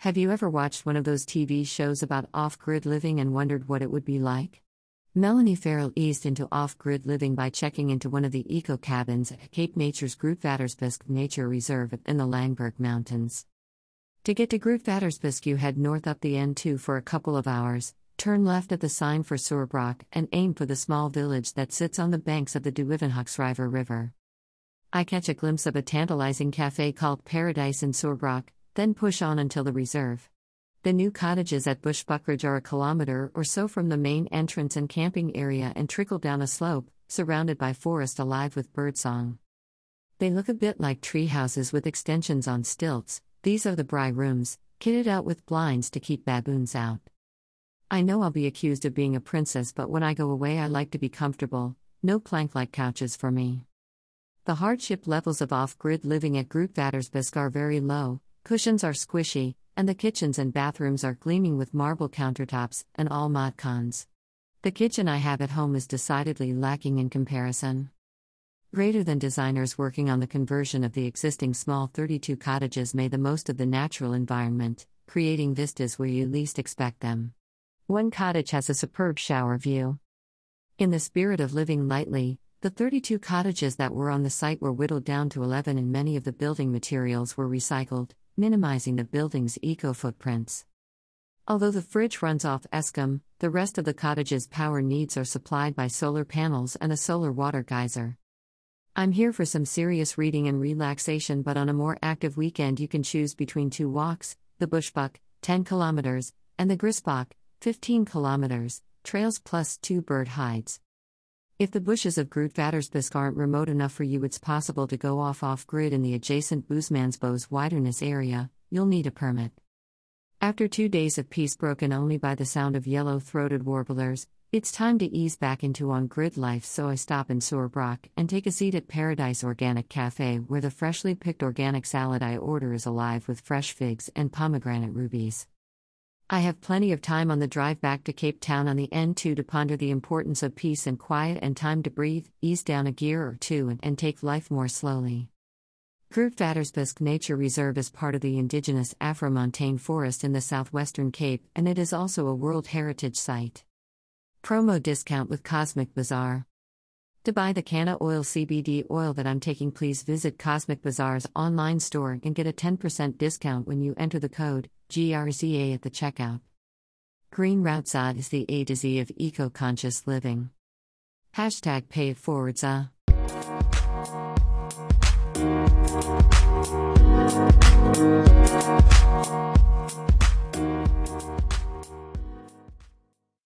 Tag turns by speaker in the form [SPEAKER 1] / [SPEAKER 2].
[SPEAKER 1] Have you ever watched one of those TV shows about off grid living and wondered what it would be like? Melanie Farrell eased into off grid living by checking into one of the eco cabins at Cape Nature's Grootvadersbosch Nature Reserve in the Langeberg Mountains. To get to Grootvadersbosch, you head north up the N2 for a couple of hours, turn left at the sign for Suurbraak, and aim for the small village that sits on the banks of the Duivenhoeksrivier River. I catch a glimpse of a tantalizing cafe called Paradise in Suurbraak, then push on until the reserve. The new cottages at Bushbuckridge are a kilometer or so from the main entrance and camping area and trickle down a slope, surrounded by forest alive with birdsong. They look a bit like tree houses with extensions on stilts. These are the braai rooms, kitted out with blinds to keep baboons out. I know I'll be accused of being a princess, but when I go away, I like to be comfortable. No plank like couches for me. The hardship levels of off grid living at Grootvadersbosch are very low, Cushions are squishy, and the kitchens and bathrooms are gleaming with marble countertops and all mod cons. The kitchen I have at home is decidedly lacking in comparison. Greater than designers working on the conversion of the existing small 32 cottages made the most of the natural environment, creating vistas where you least expect them. One cottage has a superb shower view. In the spirit of living lightly, the 32 cottages that were on the site were whittled down to 11 and many of the building materials were recycled minimizing the building's eco footprints. Although the fridge runs off Eskom, the rest of the cottage's power needs are supplied by solar panels and a solar water geyser. I'm here for some serious reading and relaxation, but on a more active weekend, you can choose between two walks the Bushbuck, 10 kilometers, and the Grysbok, 15 kilometers, trails plus two bird hides. If the bushes of Grootvadersbosch aren't remote enough for you, it's possible to go off off grid in the adjacent Boesmansbos wilderness area, you'll need a permit. After two days of peace broken only by the sound of yellow throated warblers, it's time to ease back into on grid life, so I stop in Suurbraak and take a seat at Paradise Organic Cafe, where the freshly picked organic salad I order is alive with fresh figs and pomegranate rubies. I have plenty of time on the drive back to Cape Town on the N2 to ponder the importance of peace and quiet and time to breathe, ease down a gear or two, and, and take life more slowly. Grootvadersbosch Nature Reserve is part of the indigenous Afro-montane forest in the southwestern Cape, and it is also a World Heritage Site. Promo discount with Cosmic Bazaar. To buy the Canna Oil CBD oil that I'm taking, please visit Cosmic Bazaar's online store and get a 10% discount when you enter the code GRZA at the checkout. Green Rautzad is the A to Z of eco conscious living. Hashtag pay it forwards, uh.